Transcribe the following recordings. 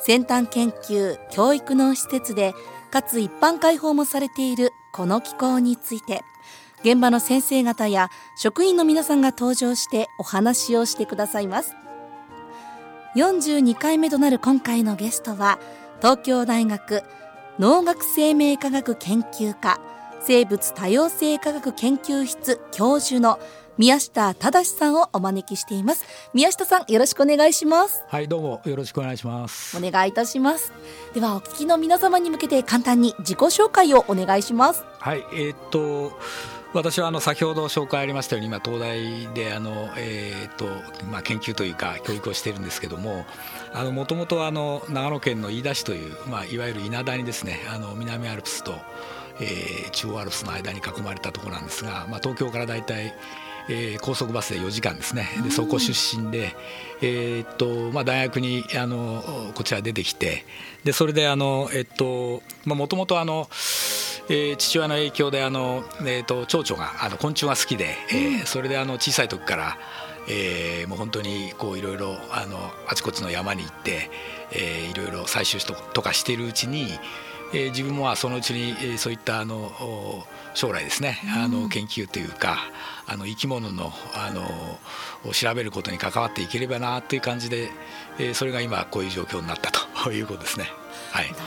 先端研究教育の施設でかつ一般開放もされているこの機構について現場の先生方や職員の皆さんが登場してお話をしてくださいます。42回目となる今回のゲストは東京大学農学生命科学研究科生物多様性科学研究室教授の宮下忠さんをお招きしています。宮下さんよろしくお願いします。はいどうもよろしくお願いします。お願いいたします。ではお聞きの皆様に向けて簡単に自己紹介をお願いします。はいえー、っと私はあの先ほど紹介ありましたように今東大であの、えーとまあ、研究というか教育をしているんですけどももともと長野県の飯田市という、まあ、いわゆる稲田にですね。あの南アルプスと、えー、中央アルプスの間に囲まれたところなんですが、まあ、東京からだいたいえー、高速バスで4時間ですね。でそこ出身で、えー、っとまあ、大学にあのこちら出てきてでそれであのえっともともとあのえー、父親の影響であの、えーと、蝶々があの昆虫が好きで、えー、それであの小さい時から、えー、もう本当にこういろいろあのあちこちの山に行って、えー、いろいろ採集とかしているうちに、えー、自分もそのうちに、えー、そういったあの将来ですねあの研究というかあの生き物のあの調べることに関わっていければなという感じで、えー、それが今こういう状況になったということですね。はい、なるほど。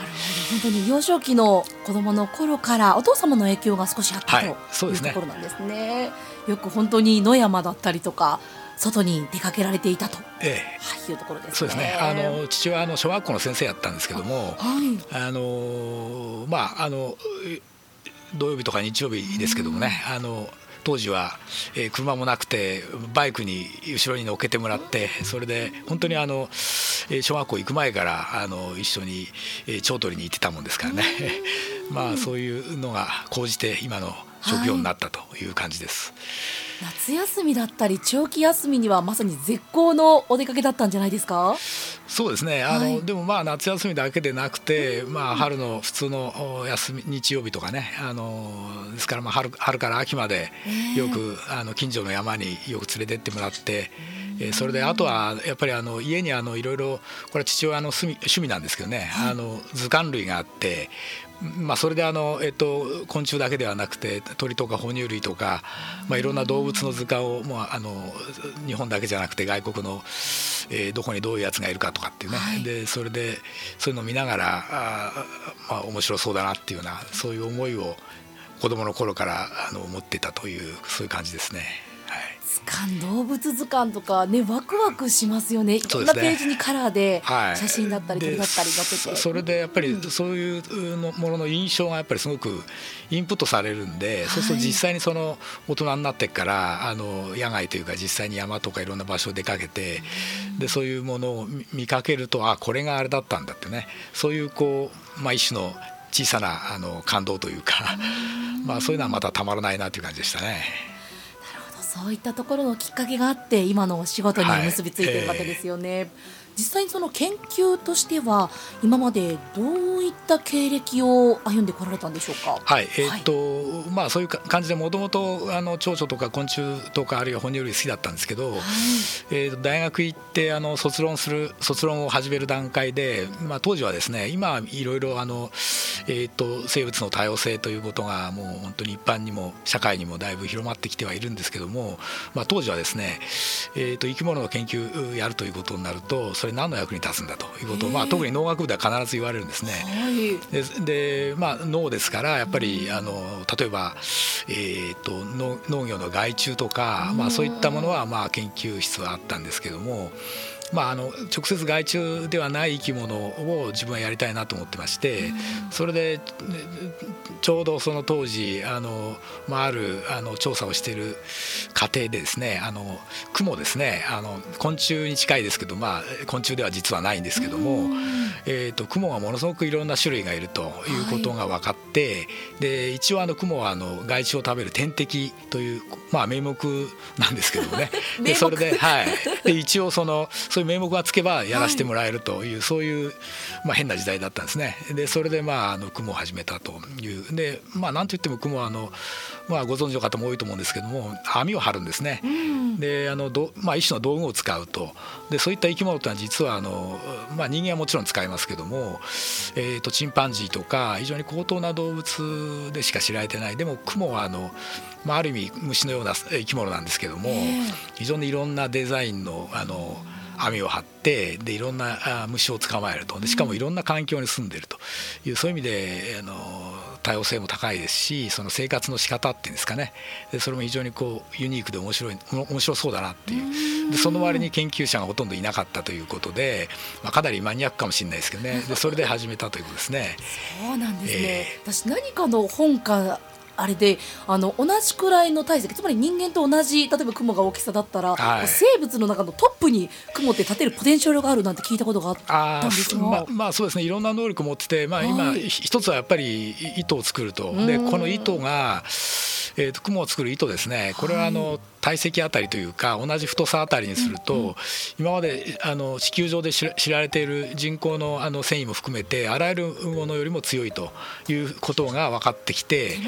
本当に幼少期の子供の頃からお父様の影響が少しあったと、はい、そうですね、ところなんですね。よく本当に野山だったりとか外に出かけられていたと、ええ。はい、いうところです、ね、そうですね。あの父はあの小学校の先生やったんですけども、はい、あのまああの土曜日とか日曜日ですけどもね、あの当時は、えー、車もなくてバイクに後ろに乗っけてもらってそれで本当にあの、えー、小学校行く前からあの一緒に、えー、鳥取に行ってたもんですからね。まあそういうのが高じて今の職業になったという感じです。はい夏休みだったり長期休みにはまさに絶好のお出かけだったんじゃないですか？そうですね。あの、はい、でもまあ夏休みだけでなくて、まあ、春の普通の休み日曜日とかね。あのですからまあ春春から秋までよく、あの近所の山によく連れてってもらって。えそれであとはやっぱりあの家にあのいろいろこれは父親の趣味なんですけどね、あの図鑑類があってまあ、それであの、えっと、昆虫だけではなくて鳥とか哺乳類とか、まあ、いろんな動物の図鑑を、まあ、あの日本だけじゃなくて外国の、えー、どこにどういうやつがいるかとかっていうね、はい、でそれでそういうのを見ながらあ、まあ、面白そうだなっていうようなそういう思いを子どもの頃からあの持ってたというそういう感じですね。図鑑動物図鑑とかねワクワクしますよね。いろんなページにカラーで写真だったり鳥だったり載せて、それでやっぱりそういうのものの印象がやっぱりすごくインプットされるんで、そうすると実際にその大人になってからあの野外というか実際に山とかいろんな場所を出かけて、でそういうものを見かけるとあこれがあれだったんだってね。そういうこう、まあ、一種の小さなあの感動というか、まあ、そういうのはまたたまらないなという感じでしたね。そういったところのきっかけがあって今のお仕事に結びついているわけですよね。はいえー実際にその研究としては今までどういった経歴を歩んでこられたんでしょうか？はい、えー、っと、はい、まあそういう感じでもともとあの蝶々とか昆虫とかあるいは哺乳類好きだったんですけど、はい、えー、大学行ってあの卒論する卒論を始める段階で、まあ当時はですね、今いろいろあのえー、っと生物の多様性ということがもう本当に一般にも社会にもだいぶ広まってきてはいるんですけども、まあ当時はですね、えー、っと生き物の研究やるということになるとそれ何の役に立つんだということを、まあ、特に農学部では必ず言われるんですね。はい、でまあ、農ですからやっぱりあの例えば、えーと、農農業の害虫とか、まあ、そういったものは、まあ、研究室はあったんですけどもまあ、あの直接害虫ではない生き物を自分はやりたいなと思ってまして、それでちょうどその当時あの、まあ、あるあの調査をしている過程でですねあの雲ですねあの昆虫に近いですけど、まあ、昆虫では実はないんですけども、えーと、雲がものすごくいろんな種類がいるということが分かって、はい、で一応あの雲はあの害虫を食べる天敵という、まあ、名目なんですけどもね。でそれで,、はい、で一応そのそういう名目がつけばやらせてもらえるという、はい、そういう、まあ、変な時代だったんですね。でそれでまああの雲を始めたという。でまあなんといっても雲はあの、まあ、ご存知の方も多いと思うんですけども網を張るんですね、うん、であのど、まあ、一種の道具を使うと。でそういった生き物というのは実はあの、まあ、人間はもちろん使いますけども、えーと、チンパンジーとか非常に高等な動物でしか知られてない。でも雲はあの、まあ、ある意味虫のような生き物なんですけども非常にいろんなデザインのあの網を張ってでいろんな虫を捕まえると。でしかもいろんな環境に住んでいると。いうそういう意味であの多様性も高いですしその生活の仕方っていうんですかね。でそれも非常にこうユニークで面白い面白そうだなっていう。でその割に研究者がほとんどいなかったということで、まあ、かなりマニアックかもしれないですけどね。でそれで始めたということですね。そうなんですね、えー、私何かの本かあれであの同じくらいの体積つまり人間と同じ例えば雲が大きさだったら、はい、生物の中のトップに雲って立てるポテンシャルがあるなんて聞いたことがあったんですが。まあ、まあ、そうですね。いろんな能力を持ってて、まあ、今、はい、一つはやっぱり糸を作ると。でこの糸がえーと、雲を作る糸ですね。これはあの、体積あたりというか同じ太さあたりにすると、今まであの地球上で知られている人工のあの繊維も含めてあらゆるものよりも強いということが分かってきて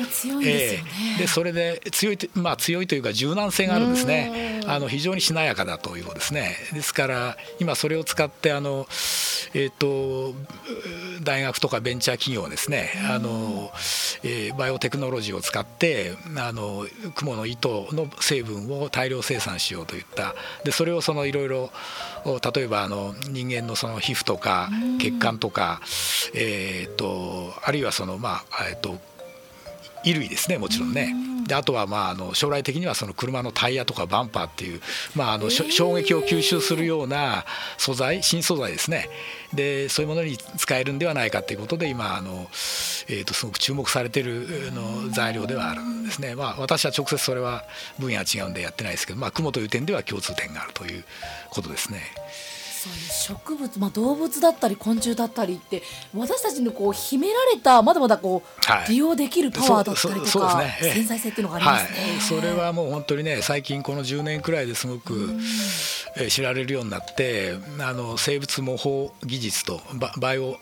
で、えそれで強い,、まあ、強いというか柔軟性があるんですね。あの非常にしなやかだということですね。ですから今それを使ってあの、えーと、大学とかベンチャー企業ですね。あの、えー、バイオテクノロジーを使ってあの雲の糸の成分を大量生産しようといった。でそれをそのいろいろ例えばあの人間のその皮膚とか血管とか、えーと、あるいはそのまあえっ、ー、と衣類ですねもちろんね。であとはまああの将来的にはその車のタイヤとかバンパーっていう、まあ、あの衝撃を吸収するような素材新素材ですね。でそういうものに使えるんではないかということで今あの、えー、とすごく注目されてるの材料ではあるんですね、まあ、私は直接それは分野は違うんでやってないですけど、まあ、雲という点では共通点があるということですね。そういう植物、まあ、動物だったり昆虫だったりって私たちのこう秘められたまだまだこう、はい、利用できるパワーだったりとか、ね、繊細性っていうのがありますね、はい、それはもう本当にね最近この10年くらいですごく、え知られるようになってあの生物模倣技術とバイオ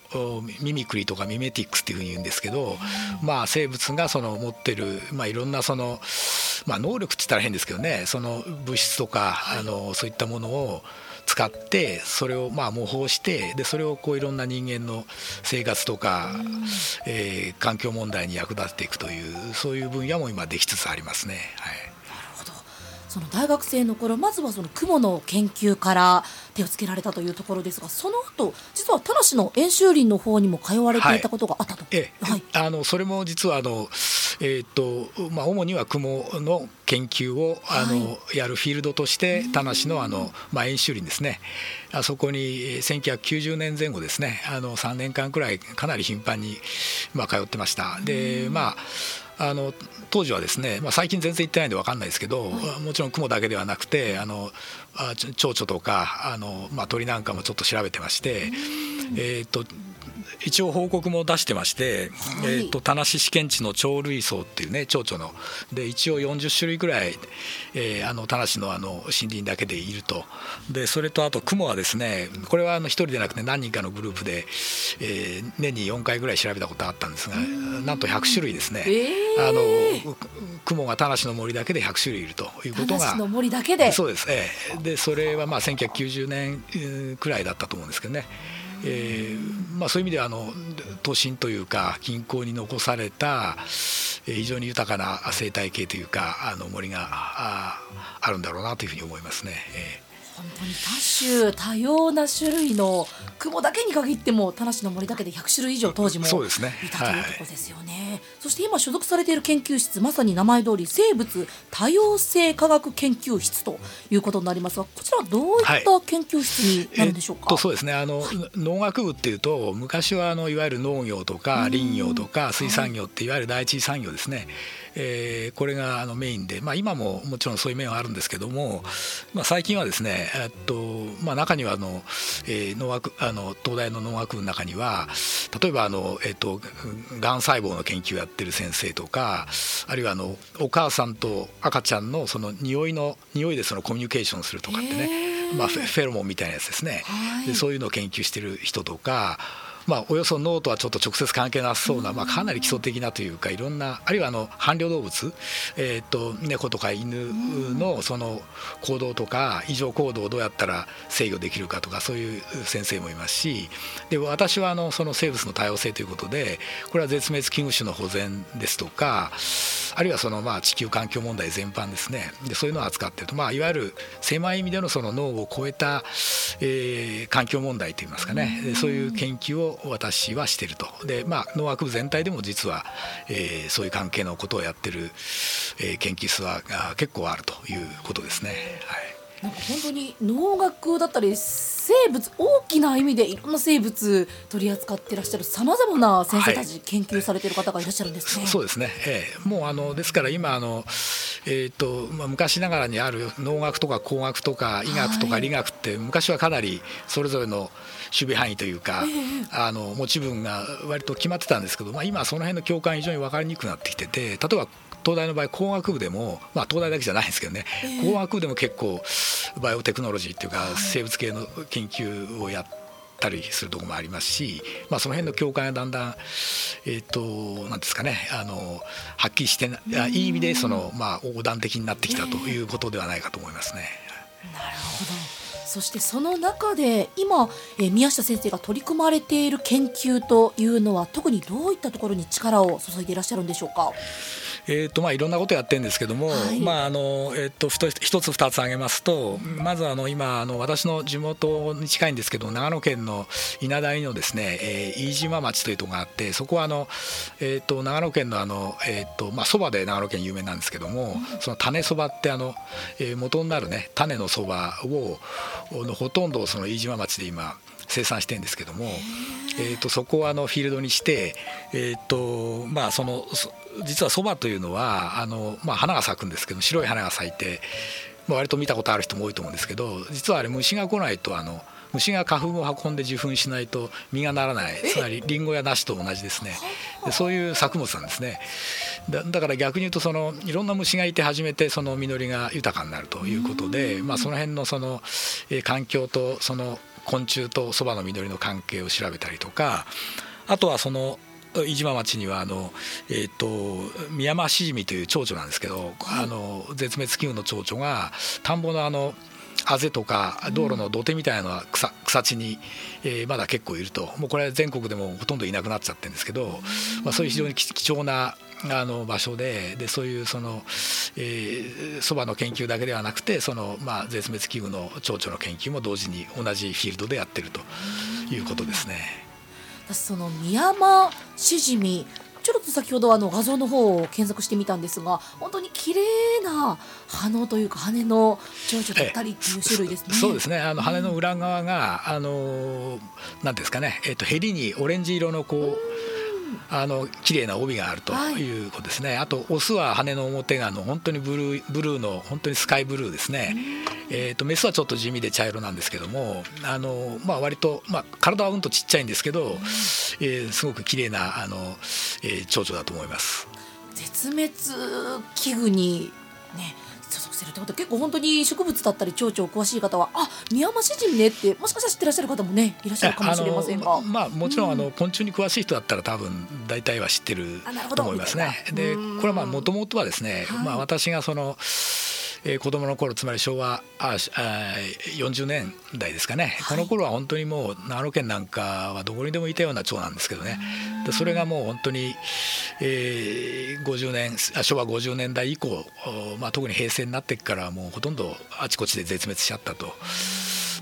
ミミクリとかミメティックスっていうふうに言うんですけど、まあ、生物がその持ってる、まあ、いろんなその、まあ、能力って言ったら変ですけどねその物質とか、あのそういったものを使ってそれをまあ模倣してでそれをこういろんな人間の生活とか、えー、環境問題に役立てていくというそういう分野も今できつつありますね。はいその大学生の頃まずはその雲の研究から手をつけられたというところですがその後実は田無の演習林の方にも通われていたことがあったと、はいはい、あのそれも実はあの、えーとまあ、主には雲の研究をあの、はい、やるフィールドとして田無のあの、まあ、演習林ですね。あそこに1990年前後ですね。あの3年間くらいかなり頻繁に、まあ、通ってました。でまああの当時はですね、まあ、最近全然行ってないんで分かんないですけど、はい、もちろん雲だけではなくてあの蝶々とかあの、まあ、鳥なんかもちょっと調べてまして、えーと一応報告も出してまして、はい、えーと、田無試験地の鳥類層っていうね蝶々ので一応40種類ぐらい、えー、あの田無のあの森林だけでいると。でそれとあと雲はですねこれはあの1人でなくて何人かのグループで、えー、年に4回ぐらい調べたことあったんですがなんと100種類ですね、えー、あの雲が田無の森だけで100種類いるということが森だけで。そうです、えー、でそれはまあ1990年くらいだったと思うんですけどね。えーまあ、そういう意味ではあの都心というか近郊に残された非常に豊かな生態系というかあの森がああるんだろうなというふうに思いますね。えー本当に多種多様な種類の雲だけに限っても田無の森だけで100種類以上当時もいたということですよね。ねはい、そして今所属されている研究室まさに名前通り生物多様性科学研究室ということになりますがこちらはどういった研究室になるんでしょうか、はいえっと、そうですねあの、農学部っていうと昔はあのいわゆる農業とか林業とか水産業っていわゆる第一次産業ですね。えー、これがあのメインで、まあ、今ももちろんそういう面はあるんですけども、まあ、最近はですね、えっとまあ、中にはあの、えー、農学あの東大の農学部の中には例えばあの、えっと、がん細胞の研究をやってる先生とかあるいはあのお母さんと赤ちゃんのその匂いの匂いでそのコミュニケーションするとかってね、まあ、フェロモンみたいなやつですね、はい、でそういうのを研究してる人とかまあ、およそ脳とはちょっと直接関係なさそうな、まあ、かなり基礎的なというかいろんなあるいはあの伴侶動物、えー、と猫とか犬のその行動とか異常行動をどうやったら制御できるかとかそういう先生もいますしで私はあのその生物の多様性ということでこれは絶滅危惧種の保全ですとかあるいはそのまあ地球環境問題全般ですね。でそういうのを扱っていると、まあ、いわゆる狭い意味でのその脳を超えた、えー、環境問題といいますかね。そういう研究を私はしていると。で、まあ、農学部全体でも実は、えー、そういう関係のことをやってる、えー、研究室は結構あるということですね。はい。なんか本当に農学だったり生物大きな意味でいろんな生物取り扱っていらっしゃるさまざまな先生たち、はい、研究されている方がいらっしゃるんですね。そうですね、えー、もうあのですから今あの、えーとまあ、昔ながらにある農学とか工学とか医学とか理学って、昔はかなりそれぞれの守備範囲というか、えー、あの持ち分が割と決まってたんですけど、まあ、今その辺の境界非常に分かりにくくなってきてて例えば東大の場合工学部でも、まあ、東大だけじゃないんですけどね、えー、工学部でも結構バイオテクノロジーっていうか生物系の研究をやったりするところもありますし、まあ、その辺の境界がだんだん、えーと、なんですかねあのはっきりしていい意味でその、まあ、横断的になってきたということではないかと思いますね。なるほどそしてその中で今、え、宮下先生が取り組まれている研究というのは特にどういったところに力を注いでいらっしゃるんでしょうか？えーとまあ、いろんなことやってるんですけども、はい、まああのえーと、一つ二つ挙げますとまずあの今あの私の地元に近いんですけど長野県の稲田のですね、えー、飯島町というところがあってそこはあの、えーと、長野県のあの、えーとまあ、そばで長野県有名なんですけども、うん、その種そばってあの、えー、元になるね種のそばをのほとんどその飯島町で今生産してるんですけども、えー、とそこをあのフィールドにして、えーとまあ、その実はそばというのはあの、まあ、花が咲くんですけど白い花が咲いて、まあ、割と見たことある人も多いと思うんですけど実はあれ虫が来ないとあの虫が花粉を運んで受粉しないと実がならない。つまりリンゴや梨と同じですね。でそういう作物なんですね。だだから逆に言うとそのいろんな虫がいて初めてその実りが豊かになるということで、まあ、その辺のその、え環境とその昆虫とそばの実りの関係を調べたりとかあとはその飯島町にはあの、えーと、ミヤマシジミという蝶々なんですけど、あの絶滅危惧の蝶々が田んぼのあのあぜとか道路の土手みたいな草草地に、えー、まだ結構いると。もうこれは全国でもほとんどいなくなっちゃってるんですけど、まあ、そういう非常に貴重なあの場所ででそういうそのそば、えー、の研究だけではなくてその、まあ、絶滅危惧の蝶々の研究も同時に同じフィールドでやってるということですね。私そのミヤマシジミちょっと先ほどあの画像の方を検索してみたんですが本当に綺麗な羽というか羽の蝶々だったりっていう種類ですね。そうですねあの羽の裏側が、あのなんですかね、えっと、ヘリにオレンジ色のこうあの綺麗な帯があるとい。うことですね、はい、あとオスは羽の表があの本当にブルーブルーの本当にスカイブルーですね、えーと、メスはちょっと地味で茶色なんですけどもあの、まあ、割と、まあ、体はうんとちっちゃいんですけど、えー、すごく綺麗なあの、えー、蝶々だと思います。絶滅危惧にね所属してるってこと。結構本当に植物だったり蝶々詳しい方はあ宮山詩人ねってもしかしたら知ってらっしゃる方もねいらっしゃるかもしれませんが。まあもちろんあの、昆虫に詳しい人だったら多分大体は知ってると思いますね。でこれはまあもともとはですね、はい、まあ私がそのえー、子供の頃つまり昭和ああ40年代ですかね、はい、この頃は本当にもう長野県なんかはどこにでもいたような町なんですけどね。でそれがもう本当に、えー、50年昭和50年代以降、まあ、特に平成になってからもうほとんどあちこちで絶滅しちゃったと。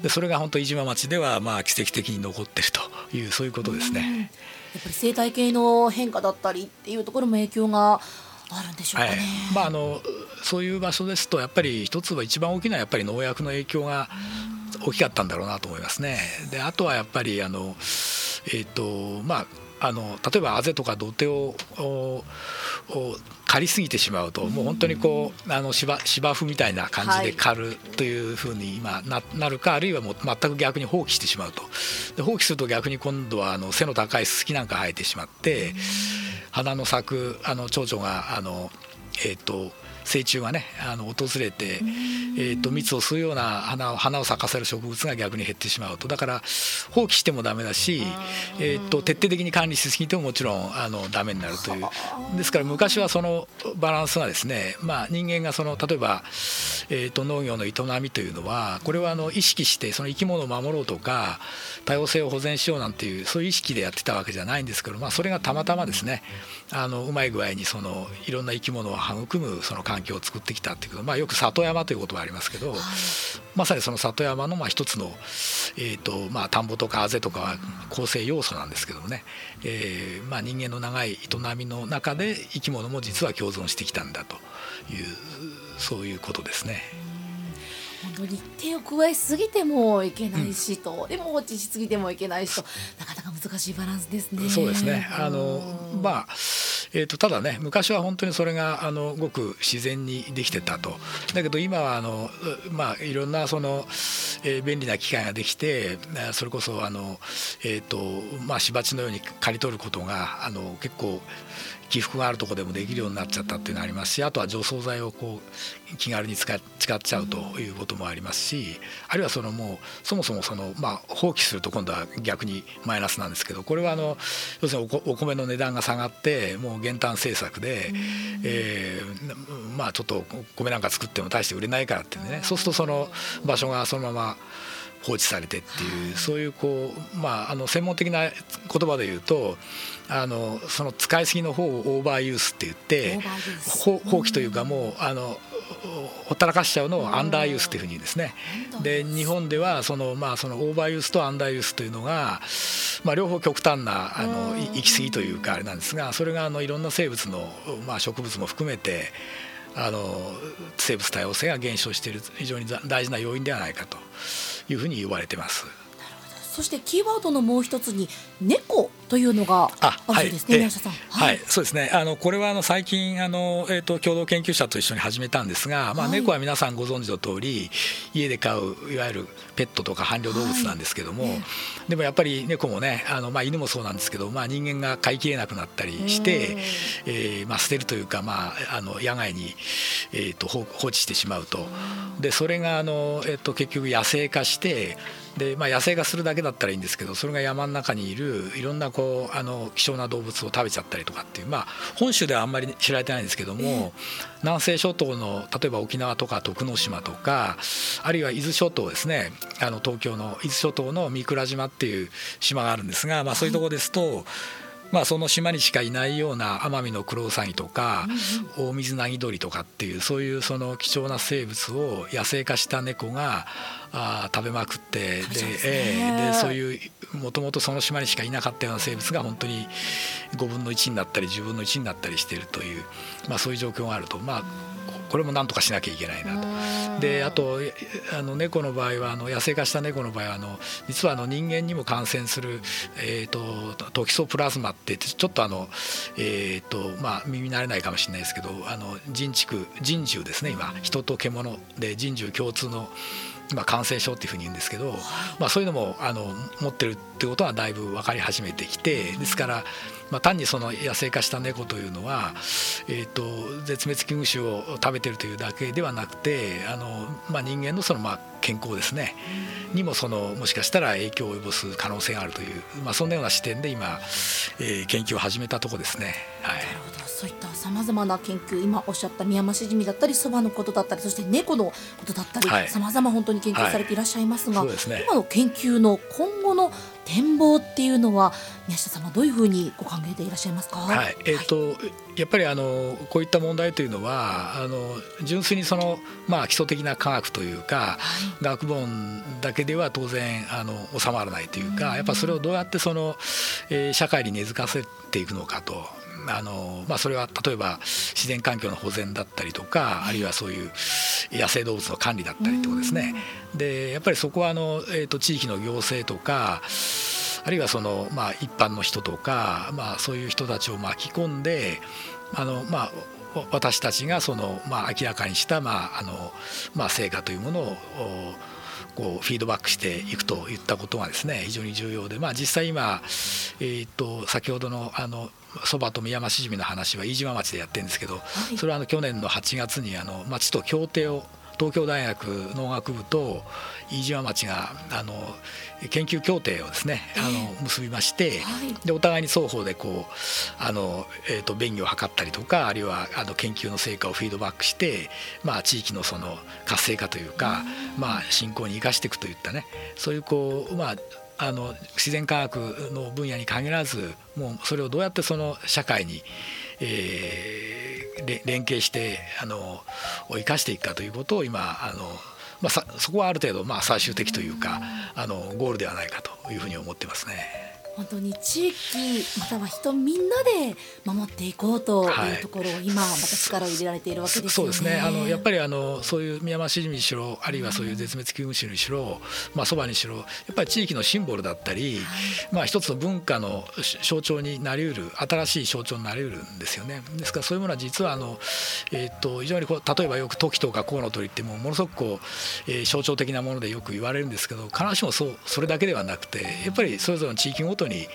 でそれが本当飯島町ではまあ奇跡的に残ってるというそういうことですね。やっぱり生態系の変化だったりっていうところも影響があるんでしょうかね、はい、まあ、あのそういう場所ですとやっぱり一つは一番大きなやっぱり農薬の影響が大きかったんだろうなと思いますね。であとはやっぱりあの、えーとまあ、あの例えばあぜとか土手を刈りすぎてしまうともう本当にこうあの芝芝生みたいな感じで刈るというふうに今ななるかあるいはもう全く逆に放棄してしまうと。で放棄すると逆に今度はあの背の高いススキなんか生えてしまって花の咲くあの蝶々があのえっ、ー、と成虫がねあの訪れて、えーと、蜜を吸うような花を花を咲かせる植物が逆に減ってしまうと。だから放棄してもダメだし、えーと、徹底的に管理しすぎてももちろんあのダメになるという。ですから昔はそのバランスがですね、まあ、人間がその例えば、えーと、農業の営みというのはこれはあの意識してその生き物を守ろうとか多様性を保全しようなんていうそういう意識でやってたわけじゃないんですけど、まあ、それがたまたまですねあのうまい具合にそのいろんな生き物を育むその環境を作ってきたっていうこと、まあ、よく里山ということはありますけど、はい、まさにその里山のまあ一つの、えーとまあ、田んぼとかあぜとかは構成要素なんですけどもね、えーまあ、人間の長い営みの中で生き物も実は共存してきたんだというそういうことですね。本当に手を加えすぎてもいけないしと、うん、でも放置しすぎてもいけないしとなかなか難しいバランスですね。そうですね。あの、まあえーと、ただね昔は本当にそれがあのごく自然にできてたと。だけど今はあの、まあ、いろんなその、えー、便利な機械ができてそれこそあの、えーとまあ、しばちのように刈り取ることがあの結構起伏があるところでもできるようになっちゃったっていうのがありますしあとは除草剤をこう気軽に使使っちゃうということもありますしあるいはそのもうそもそもその、まあ、放棄すると今度は逆にマイナスなんですけどこれはあの要するにお米の値段が下がってもう減反政策で、えー、まあちょっと米なんか作っても大して売れないからってね。そうするとその場所がそのまま放置されてっていうそういうこうまああの専門的な言葉で言うとあのその使いすぎの方をオーバーユースって言って放棄というかもうあのほったらかしちゃうのをアンダーユースっていうふうにですね。で日本ではそのまあそのオーバーユースとアンダーユースというのがまあ両方極端なあの行き過ぎというかあれなんですがそれがあのいろんな生物のまあ植物も含めてあの生物多様性が減少している非常に大事な要因ではないかというふうに言われてます。そしてキーワードのもう一つに猫というのがあるんですね、はい、はい、そうですね。あのこれはあの最近あのえっ、ー、と共同研究者と一緒に始めたんですが、まあ猫は皆さんご存知の通り家で飼ういわゆるペットとか伴侶動物なんですけども、はい、でもやっぱり猫もねあのまあ犬もそうなんですけど、まあ人間が飼いきれなくなったりして、えー、まあ捨てるというかまああの野外にえっ、ー、と放置してしまうと、でそれがあのえっ、ー、と結局野生化してで、まあ、野生化するだけだったらいいんですけどそれが山の中にいるいろんなこうあの希少な動物を食べちゃったりとかっていう、まあ、本州ではあんまり知られてないんですけども、南西諸島の例えば沖縄とか徳之島とかあるいは伊豆諸島ですねあの東京の伊豆諸島の三倉島っていう島があるんですが、まあ、そういうところですと。まあ、その島にしかいないようなアマミノクロウサギとかオオミズナギドリとかっていうそういうその貴重な生物を野生化した猫があ食べまくってで,、えー、でそういうもともとその島にしかいなかったような生物が本当に5分の1になったり10分の1になったりしているという、まあ、そういう状況があると。まあこれもなんとかしなきゃいけないなと。であとあの猫の場合はあの野生化した猫の場合はあの実はあの人間にも感染する、えーと、トキソプラズマってちょっとあの、えーとまあ、耳慣れないかもしれないですけどあの人畜人獣ですね今人と獣で人獣共通のまあ、感染症っていうふうに言うんですけど、まあ、そういうのもあの持ってるってことはだいぶ分かり始めてきてですからまあ、単にその野生化した猫というのは、えーと、絶滅危惧種を食べてるというだけではなくてあの、まあ、人間のそのまあ健康ですね、にもそのもしかしたら影響を及ぼす可能性があるという、まあ、そんなような視点で今、えー、研究を始めたとこですね。はい、さまざまな研究今おっしゃったミヤマシジミだったりそばのことだったりそして猫のことだったりさまざま本当に研究されていらっしゃいますが、はいすね、今の研究の今後の展望っていうのは宮下さんはどういうふうにご考えていらっしゃいますか、はい。えーと、はい、やっぱりあのこういった問題というのはあの純粋にその、まあ、基礎的な科学というか、はい、学問だけでは当然あの収まらないというか、やっぱそれをどうやってその、えー、社会に根付かせていくのかと。あのまあ、それは例えば自然環境の保全だったりとかあるいはそういう野生動物の管理だったりとかですね。でやっぱりそこはあの、えーと、地域の行政とかあるいはその、まあ、一般の人とか、まあ、そういう人たちを巻き込んであの、まあ、私たちがその、まあ、明らかにした、まああのまあ、成果というものをこうフィードバックしていくといったことがですね非常に重要で、まあ、実際今、えー、と先ほどのあのそばと宮山しじみの話は飯島町でやってるんですけど、それはあの去年の8月にあの町と協定を東京大学農学部と飯島町があの研究協定をですねあの結びまして、でお互いに双方でこうあの、えー、と便宜を図ったりとかあるいはあの研究の成果をフィードバックして、まあ、地域のその活性化というか、まあ、振興に生かしていくといったねそういうこうまああの自然科学の分野に限らずもうそれをどうやってその社会に、えー、連携してあの生かしていくかということを今あの、まあ、そこはある程度まあ最終的というかあのゴールではないかというふうに思ってますね。本当に地域または人みんなで守っていこうというところを今また力を入れられているわけですよね。そうですねあのやっぱりあのそういうミヤマシジミにしろあるいはそういう絶滅危惧種にしろ、まあ、そばにしろやっぱり地域のシンボルだったり、はい、まあ、一つの文化の象徴になりうる新しい象徴になりうるんですよね。ですからそういうものは実はあの、えー、と非常にこう例えばよくトキとかコウノトリってもものすごくこう、えー、象徴的なものでよく言われるんですけど必ずしもそうそれだけではなくてやっぱりそれぞれの地域ごとに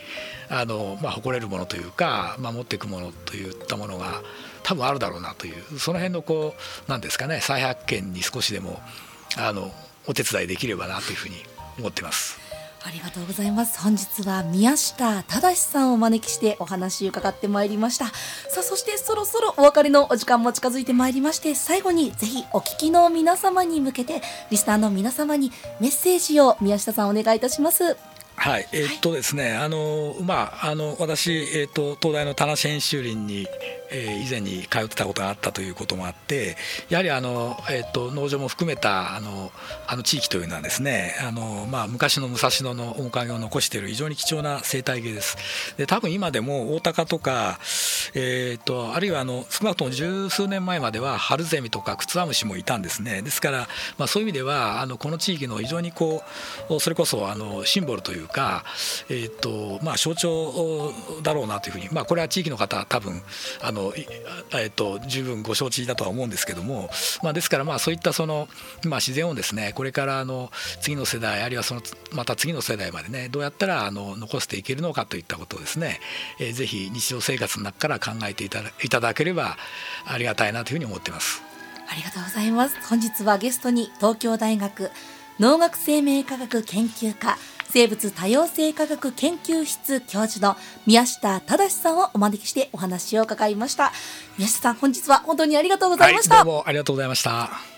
あの、まあ、誇れるものというか守っていくものといったものが多分あるだろうなというその辺のこうなんですかね再発見に少しでもあのお手伝いできればなというふうに思ってます。ありがとうございます。本日は宮下忠さんをお招きしてお話伺ってまいりました。さあ、そしてそろそろお別れのお時間も近づいてまいりまして、最後にぜひお聞きの皆様に向けて、リスナーの皆様にメッセージを宮下さんお願いいたします。はい、えー、っとですね、あのまああの私えー、っと東大の田無編集林にえー、以前に通ってたことがあったということもあってやはりあの、えーと、農場も含めたあのあの地域というのはですねあの、まあ、昔の武蔵野の面影を残している非常に貴重な生態系です。で多分今でも大高とか、えーと、あるいはあの少なくとも十数年前まではハルゼミとかクツワムシもいたんですね。ですから、まあ、そういう意味ではあのこの地域の非常にこうそれこそあのシンボルというか、えーとまあ、象徴だろうなというふうに、まあ、これは地域の方多分あの、えっと、十分ご承知だとは思うんですけども、まあ、ですからまあそういったその、まあ、自然をですねこれからあの次の世代あるいはそのまた次の世代までねどうやったらあの残していけるのかといったことをですね、えー、ぜひ日常生活の中から考えていただいただければありがたいなというふうに思ってます。ありがとうございます本日はゲストに東京大学農学生命科学研究科生物多様性科学研究室教授の宮下忠さんをお招きしてお話を伺いました。宮下さん本日は本当にありがとうございました、はい、どうもありがとうございました。